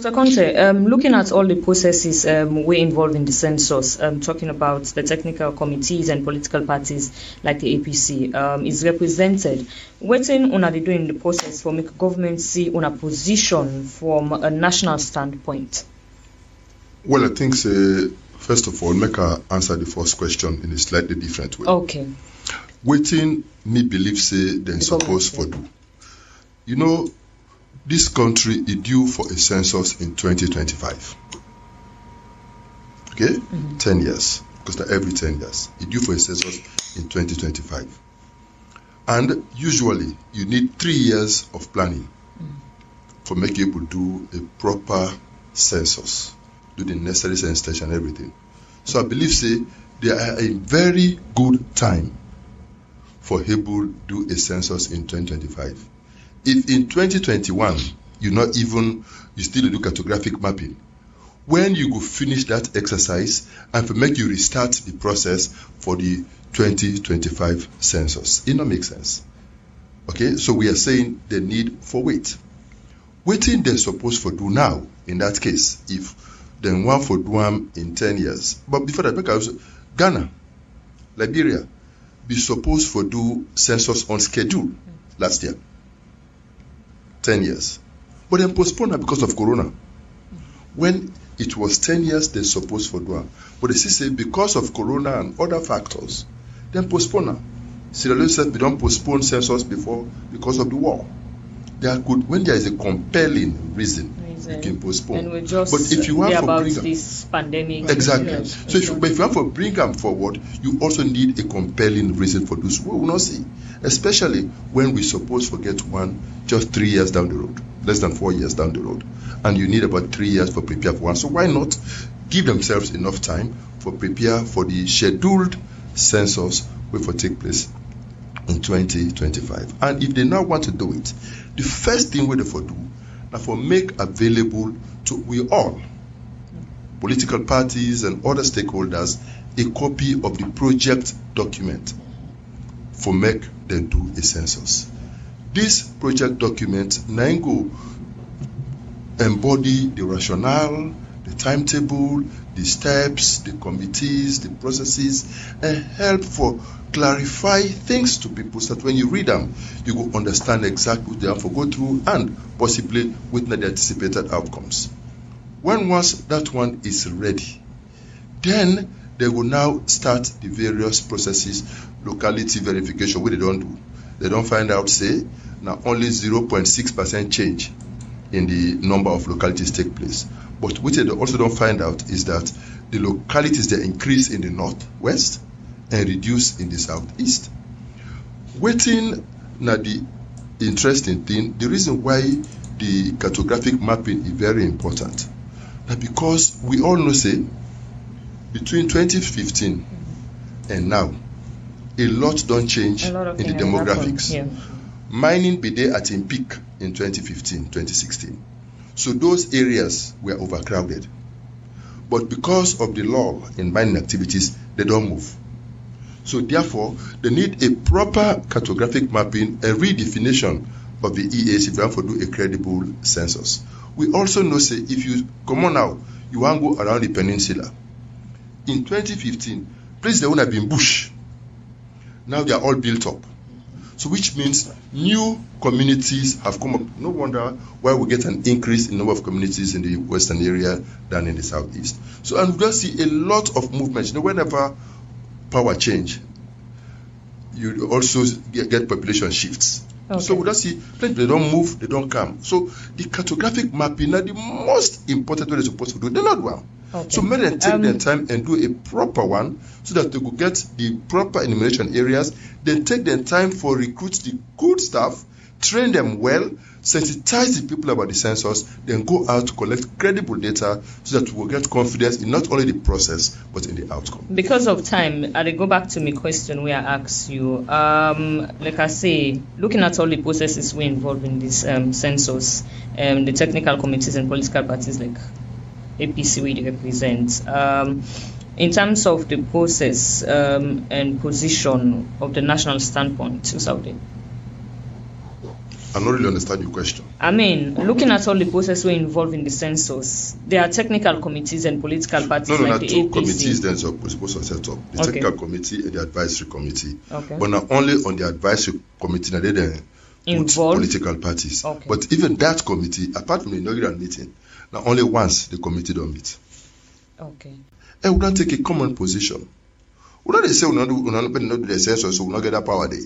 Dr. Conte, um, looking at all the processes um, we involved in the census, um, talking about the technical committees and political parties like the APC, um, is represented. What thing una they do in the process for make government see una position from a national standpoint? Well, I think, say, first of all, make I answer the first question in a slightly different way. Okay. Waiting, me believe, say, then The supposed for do. You know, this country is due for a census in 2025. Okay? Mm-hmm. 10 years. Because every 10 years. It's due for a census in 2025. And usually, you need three years of planning mm. for make you able to do a proper census, do the necessary census and everything. So I believe, say, they are a very good time for able to do a census in 2025. If in 2021 you not even you still do cartographic mapping, when you go finish that exercise and for make you restart the process for the 2025 census, it not make sense. Okay, so we are saying the need for wait. Waiting they supposed for do now in that case if then one for do am in 10 years. But before that, I Ghana, Liberia, be supposed for do census on schedule last year. 10 years. But then postpone am because of Corona. When it was 10 years, they supposed for do am. But they still say because of Corona and other factors, then postpone am. Sierra Leone said we don't postpone census before because of the war. There could when there is a compelling reason, you can postpone. And we're just but if you want hear about bring am- this pandemic. Exactly. Yes, So if you, but if you want to bring them forward, you also need a compelling reason for this. We will not see, especially when we suppose forget one just three years down the road, less than four years down the road, and you need about three years for prepare for one. So why not give themselves enough time for prepare for the scheduled census which will take place in 2025. And if they now want to do it, the first thing we they for do for make available to we all political parties and other stakeholders a copy of the project document for make them do a census. This project document now go embody the rationale, the timetable, the steps, the committees, the processes, and help for clarify things to people so that when you read them, you will understand exactly what they have to go through and possibly witness the anticipated outcomes. When once that one is ready, then they will now start the various processes, locality verification, what they don't do. They don't find out, say, now only 0.6% change in the number of localities take place. But what they also don't find out is that the localities they increase in the northwest and reduce in the southeast. Waiting now the interesting thing, the reason why the cartographic mapping is very important. Now because we all know say between 2015 and now, a lot don't change lot in the demographics. Yeah. Mining be there at a peak in 2015, 2016. So those areas were overcrowded. But because of the law in mining activities, they don't move. So therefore, they need a proper cartographic mapping, a redefinition of the EAs if you want to do a credible census. We also know say if you come on now, you want to go around the peninsula. In 2015, places that would have been bush, now they are all built up. So which means new communities have come up. No wonder why we get an increase in number of communities in the western area than in the southeast. So and we just see a lot of movements. You know, whenever power change, you also get, get population shifts. So Okay. we just see plenty they don't move, they don't come. So the cartographic mapping are the most important way they're supposed to do. They're not one. Okay. So make them take Um, their time and do a proper one so that they could get the proper enumeration areas. Then take their time for recruit the good staff, train them well, sensitize the people about the census, then go out to collect credible data so that we will get confidence in not only the process but in the outcome. Because of time, I go back to my question where I asked you. Um, like I say, looking at all the processes we involved in this um, census, um, the technical committees and political parties like APC we represent. Um, in terms of the process um, and position of the national standpoint to Saudi. I don't really understand your question. I mean, looking at all the process we involved in the census, there are technical committees and political parties No, no, like two APC. committees then we're supposed to set up. The Okay. technical committee and the advisory committee. Okay. But not only on the advisory committee, now they then Involved? political parties. Okay. But even that committee, apart from the inaugural meeting, now only once the committee don't meet. Okay. And we don't take a common position. We don't say we not do, we not, we not do the census, so we not get that power there.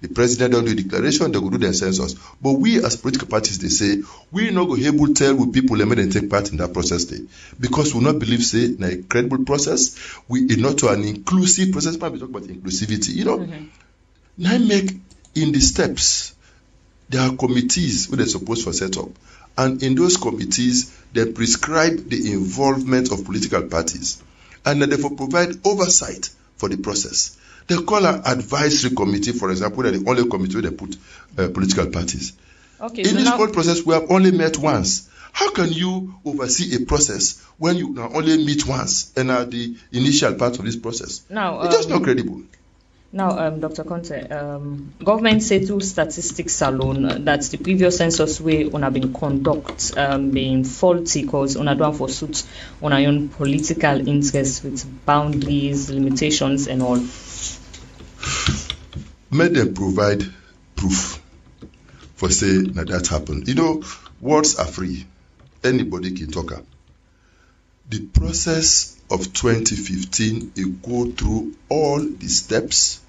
The president don't do declaration, they go do the census. But we as political parties, they say, we not go able to tell with people let them take part in that process there. Because we not believe, say, in a credible process, we is not to an inclusive process, but we talk about inclusivity. You know, mm-hmm. now make in the steps, there are committees where they're supposed to set up. And in those committees, they prescribe the involvement of political parties and then therefore provide oversight for the process. They call an advisory committee, for example, they're the only committee where they put uh, political parties. Okay. In so this now, whole process, we have only met once. How can you oversee a process when you only meet once and are the initial part of this process? now, It's just um, not credible. Now, um, Dr. Conte, um, government say through statistics alone that the previous census way on been conduct um, being faulty because on don't pursuit on our own political interests with boundaries, limitations, and all. May they provide proof for say that that happened. You know, words are free. Anybody can talk. The process of 2015, it go through all the steps.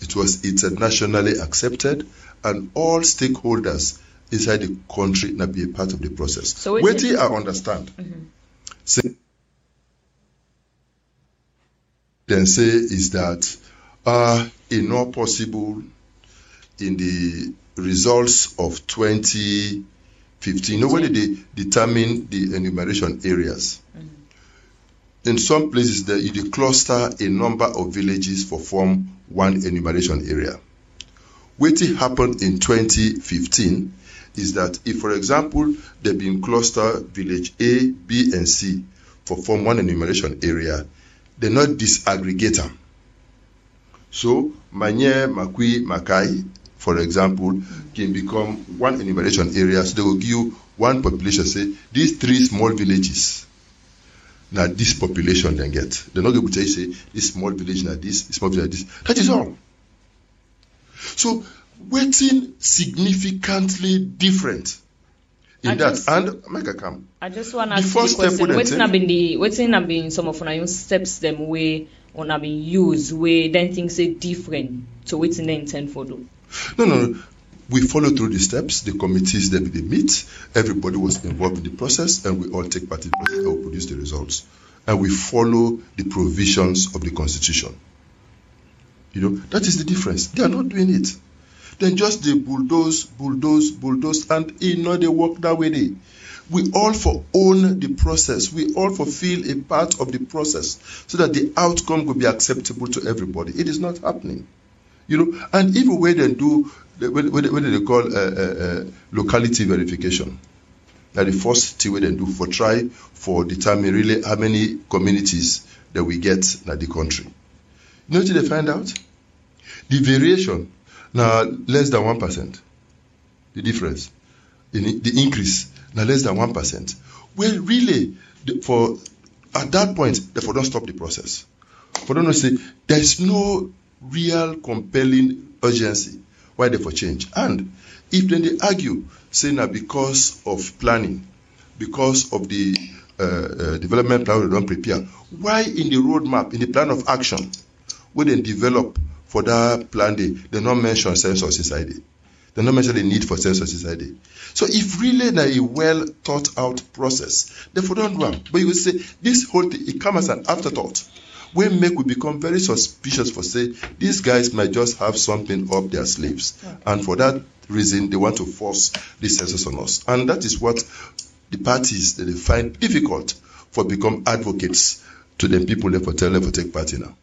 It was internationally accepted, and all stakeholders inside the country now be a part of the process. So wetin- Wetin I understand, say, then say is that uh, it not possible in the results of 2015. You know, when they determine the enumeration areas, in some places dey cluster a number of villages for form one enumeration area. Wetin happened in 2015 is that if, for example, they been cluster village A, B, and C for form one enumeration area, they not disaggregate am. So, Manye, Makui, Makai, for example, can become one enumeration area. So they will give you one population. Say these three small villages. Now this population then get. They're not able to tell you say this small village now this, this small village this. That is all. So waiting significantly different in I that. just- and make a come. I just want to ask first the step question. Waiting have been the waiting have been some of our steps them way on have been used way then things say different to waiting they intend for do. No, no, no. We follow through the steps, the committees that they meet, everybody was involved in the process, and we all take part in the process and produce the results. And we follow the provisions of the constitution. You know, that is the difference. They are not doing it. Then just they bulldoze, bulldoze, bulldoze, and you know they work that way. They. We all for own the process. We all fulfill a part of the process so that the outcome will be acceptable to everybody. It is not happening you know and even when they do when, when, when they call uh, uh, uh, locality verification na the first thing wey dem do for try for determine really how many communities that we get na the country. You know wetin they find out? The variation na less than one percent the difference in the- increase na less than one percent. Well really for at that point they for don stop the process. For don know say there is no real compelling urgency why they for change. And if then they argue say na because of planning because of the uh, uh, development plan wey don't prepare why in the roadmap, in the plan of action when they develop for that plan they, dem no mention census it dem no mention the need for census it so if really na a well thought out process dem for don do am. But you go say this whole thing e come as an afterthought wey make we become very suspicious for say these guys might just have something up their sleeves. And for that reason they want to force this census on us. And that is what the parties that they find difficult for become advocates to the people they for tell them for take part in now.